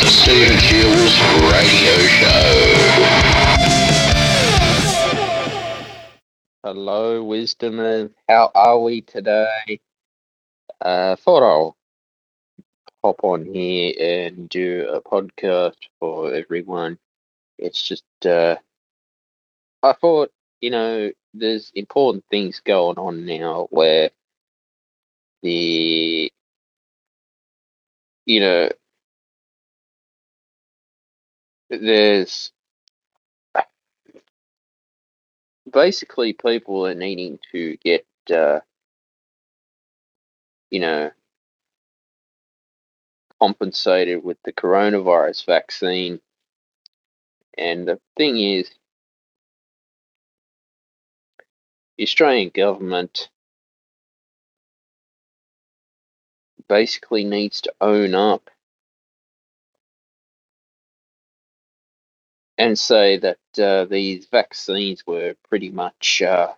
The Stephen Shiels Radio Show. Hello, Wisdom. How are we today? Uh, thought I'll hop on here and do a podcast for everyone. It's just, uh, I thought, you know, there's important things going on now where the, you know, there's basically people are needing to get, uh, you know, compensated with the coronavirus vaccine. And the thing is, the Australian government basically needs to own up and say that uh, these vaccines were pretty much uh,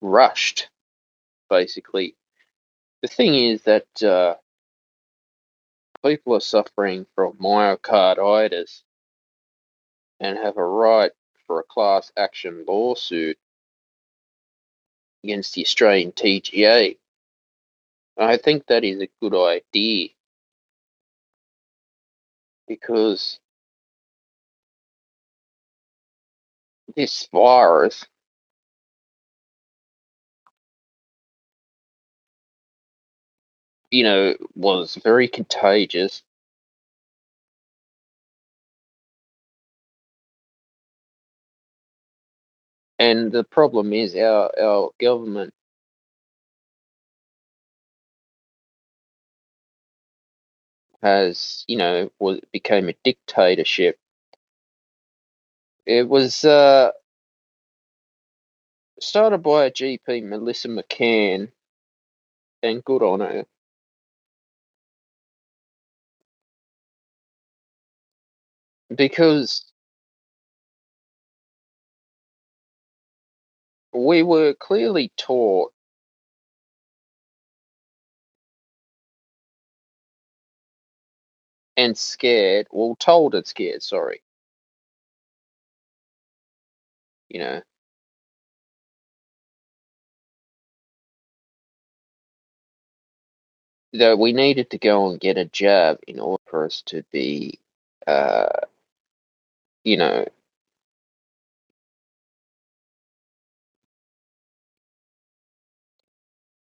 rushed, basically. The thing is that uh, people are suffering from myocarditis and have a right for a class action lawsuit against the Australian TGA. I think that is a good idea because this virus you know was very contagious. And the problem is our our government has you know was became a dictatorship it was uh, started by a GP, Melissa McCann, and good on her. Because we were clearly taught and scared, well, told and scared, sorry. You know, that we needed to go and get a jab in order for us to be, uh, you know,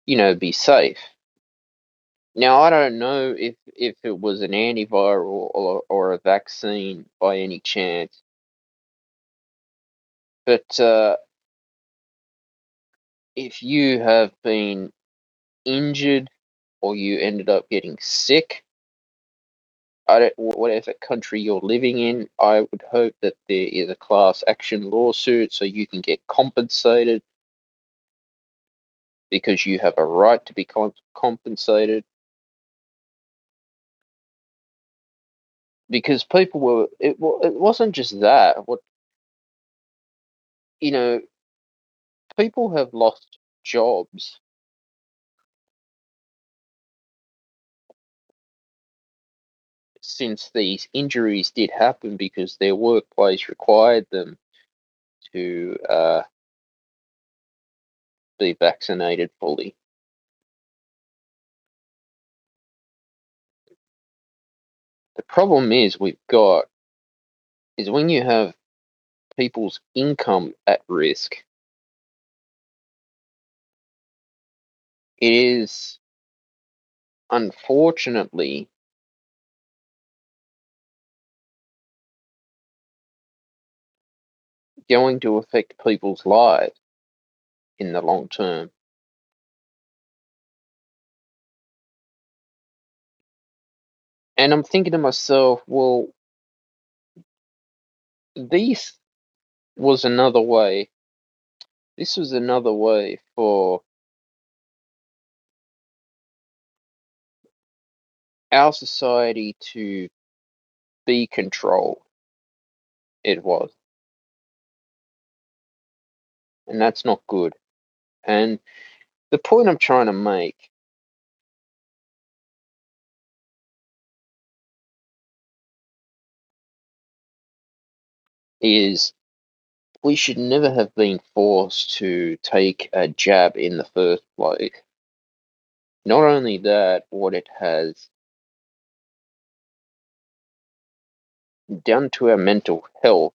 you know, be safe. Now, I don't know if if it was an antiviral or, or a vaccine by any chance, but uh, if you have been injured or you ended up getting sick, I don't, whatever country you're living in, I would hope that there is a class action lawsuit so you can get compensated because you have a right to be compensated. Because people were, it, it wasn't just that. What you know, people have lost jobs since these injuries did happen because their workplace required them to uh, be vaccinated fully. Problem is we've got is when you have people's income at risk, it is unfortunately going to affect people's lives in the long term. And I'm thinking to myself, well, this was another way, this was another way for our society to be controlled. It was. And that's not good. And the point I'm trying to make is we should never have been forced to take a jab in the first place. Not only that, what it has done to our mental health,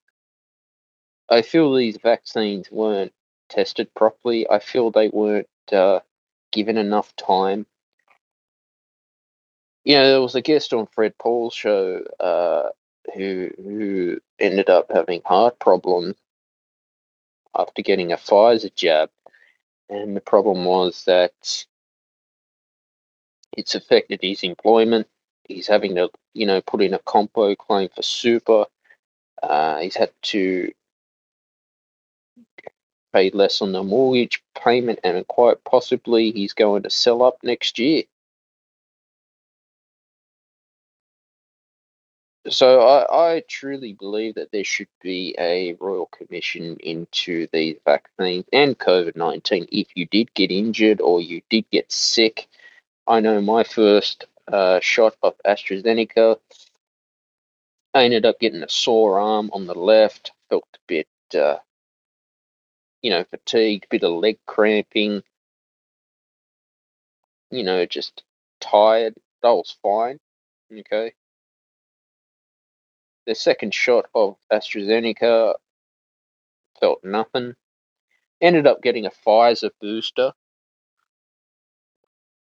I feel these vaccines weren't tested properly. I feel they weren't uh, given enough time. You know, there was a guest on Fred Paul's show uh, who who ended up having heart problems after getting a Pfizer jab, and the problem was that it's affected his employment. He's having to, you know, put in a compo claim for super. Uh, he's had to pay less on the mortgage payment, and quite possibly he's going to sell up next year. So I, I truly believe that there should be a royal commission into these vaccines and COVID nineteen. If you did get injured or you did get sick, I know my first uh, shot of AstraZeneca, I ended up getting a sore arm on the left. Felt a bit, uh, you know, fatigued, bit of leg cramping. You know, just tired. That was fine. Okay. The second shot of AstraZeneca felt nothing. Ended up getting a Pfizer booster.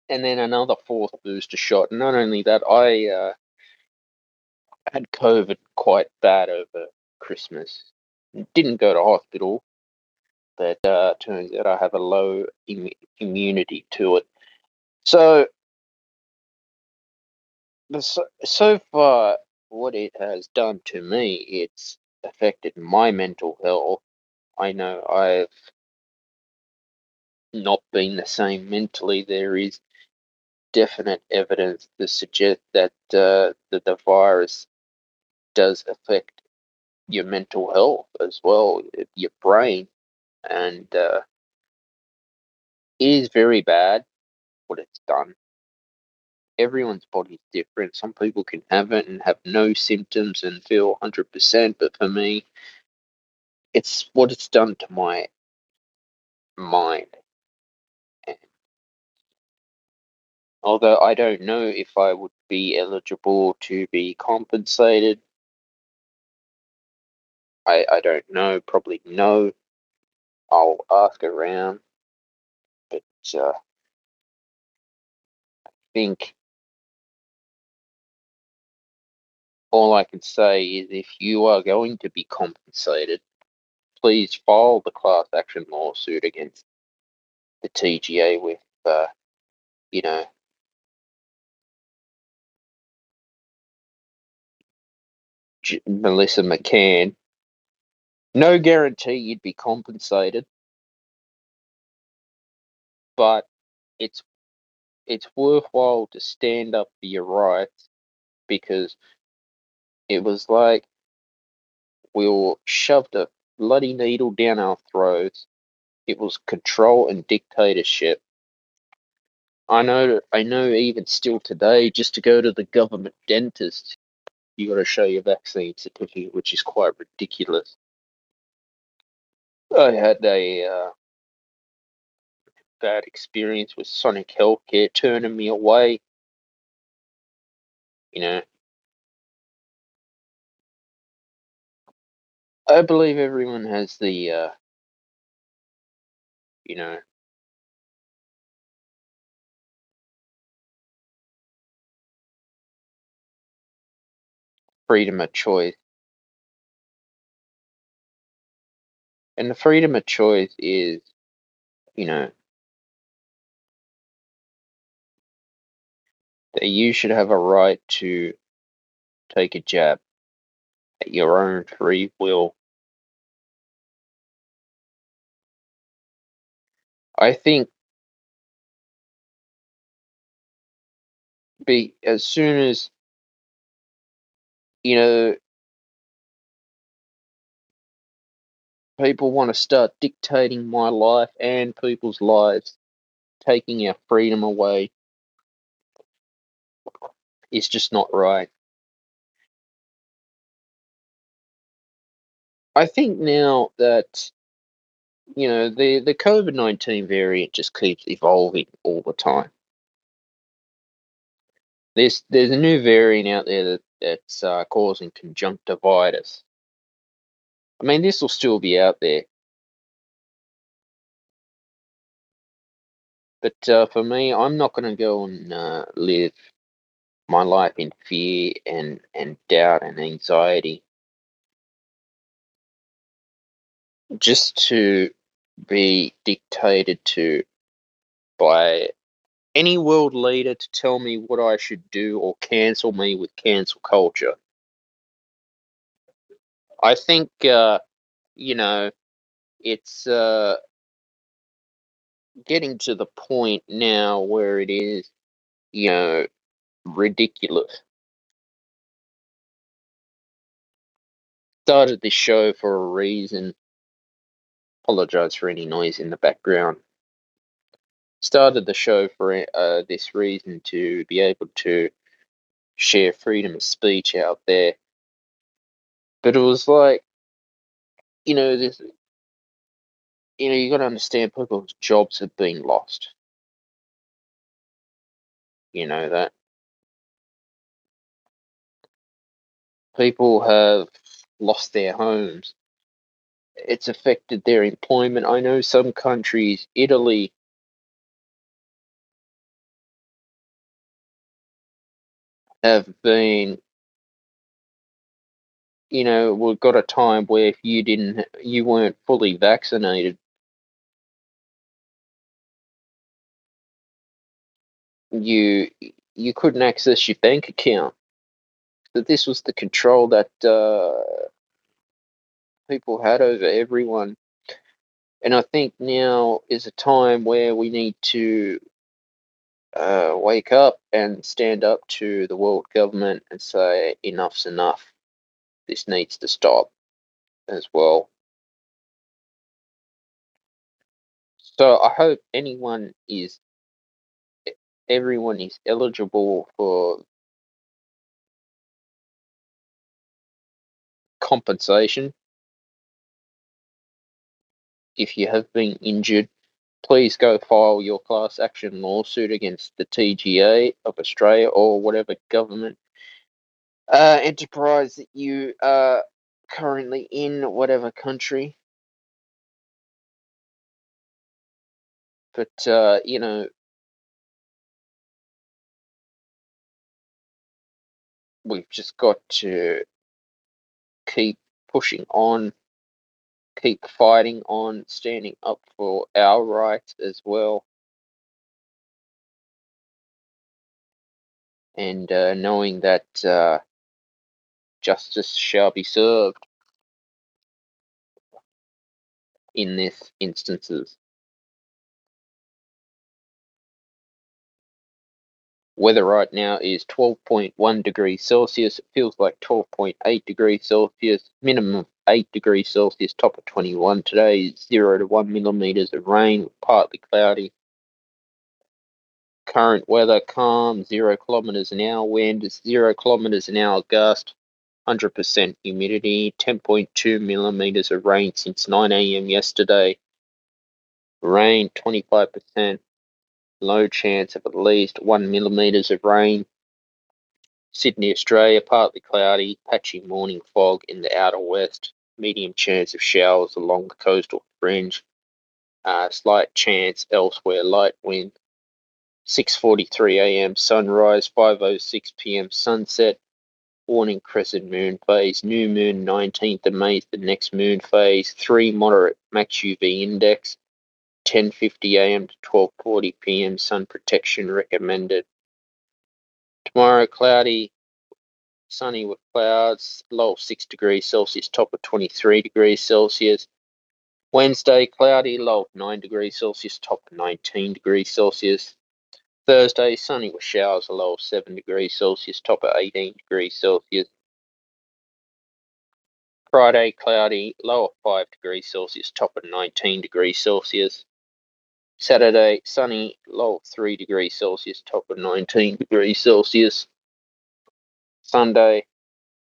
And then another fourth booster shot. Not only that, I uh, had COVID quite bad over Christmas. Didn't go to hospital, but uh, turns out I have a low Im- immunity to it. So, so, so far, what it has done to me, it's affected my mental health. I know I've not been the same mentally. There is definite evidence to suggest that uh, that the virus does affect your mental health as well, your brain, and uh, it is very bad what it's done. Everyone's body's different. Some people can have it and have no symptoms and feel 100%, but for me, it's what it's done to my mind. And although I don't know if I would be eligible to be compensated, I, I don't know, probably no. I'll ask around, but uh, I think all I can say is if you are going to be compensated, please file the class action lawsuit against the TGA with, uh, you know, J- Melissa McCann. No guarantee you'd be compensated, but it's it's worthwhile to stand up for your rights because it was like we were shoved a bloody needle down our throats. It was control and dictatorship. I know I know even still today, just to go to the government dentist, you gotta show your vaccine certificate, which is quite ridiculous. I had a uh, bad experience with Sonic Healthcare turning me away. You know, I believe everyone has the, uh, you know, freedom of choice. And the freedom of choice is, you know, that you should have a right to take a jab at your own free will. I think be as soon as you know people want to start dictating my life and people's lives, taking our freedom away, is just not right. I think now that you know the the COVID nineteen variant just keeps evolving all the time. There's there's a new variant out there that that's uh, causing conjunctivitis. I mean, this will still be out there, but uh, for me, I'm not going to go and uh, live my life in fear and and doubt and anxiety just to be dictated to by any world leader to tell me what I should do or cancel me with cancel culture. I think, uh, you know, it's uh, getting to the point now where it is, you know, ridiculous. Started this show for a reason. Apologize for any noise in the background. Started the show for uh, this reason to be able to share freedom of speech out there. But it was like, you know, this, you know, you got to understand people's jobs have been lost. You know that people have lost their homes. It's affected their employment. I know some countries, Italy, have been, you know, we've got a time where if you didn't, you weren't fully vaccinated, you you couldn't access your bank account. That this was the control that uh, people had over everyone. And I think now is a time where we need to uh, wake up and stand up to the world government and say enough's enough. This needs to stop as well. So I hope anyone is, everyone is eligible for compensation. If you have been injured, please go file your class action lawsuit against the TGA of Australia or whatever government uh, enterprise that you are currently in, whatever country. But, uh, you know, we've just got to keep pushing on, keep fighting on, standing up for our rights as well. And uh, knowing that uh, justice shall be served in this instances. Weather right now is 12.1 degrees Celsius. It feels like 12.8 degrees Celsius. Minimum of 8 degrees Celsius. Top of 21 today. 0 to 1 millimeters of rain. Partly cloudy. Current weather calm. 0 kilometers an hour wind. 0 kilometers an hour gust. 100% humidity. 10.2 millimeters of rain since 9 a.m. yesterday. Rain 25% low chance of at least 1 millimeters of rain. Sydney, Australia, partly cloudy, patchy morning fog in the outer west, medium chance of showers along the coastal fringe, uh, slight chance elsewhere, light wind. 6:43 a.m. sunrise, 5:06 p.m. sunset. Waning crescent moon phase, new moon 19th of May the next moon phase. Three moderate max UV index. 10:50 a.m. to 12:40 p.m. sun protection recommended. Tomorrow cloudy, sunny with clouds, low of 6 degrees Celsius, top of 23 degrees Celsius. Wednesday cloudy, low of 9 degrees Celsius, top of 19 degrees Celsius. Thursday sunny with showers, a low of 7 degrees Celsius, top of 18 degrees Celsius. Friday cloudy, low of 5 degrees Celsius, top of 19 degrees Celsius. Saturday, sunny, low of 3 degrees Celsius, top of 19 degrees Celsius. Sunday,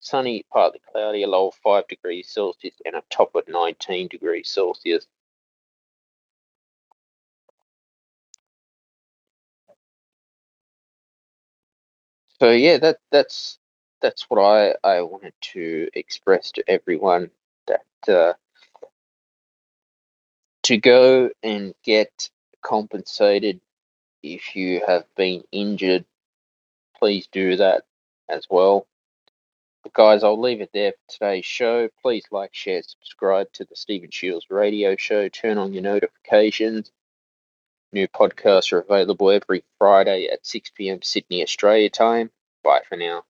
sunny, partly cloudy, a low of 5 degrees Celsius, and a top of 19 degrees Celsius. So yeah, that that's that's what I I wanted to express to everyone that uh, to go and get compensated if you have been injured. Please do that as well. But guys, I'll leave it there for today's show. Please like, share, subscribe to the Stephen Shiels radio show. Turn on your notifications. New podcasts are available every Friday at 6 p.m. Sydney, Australia time. Bye for now.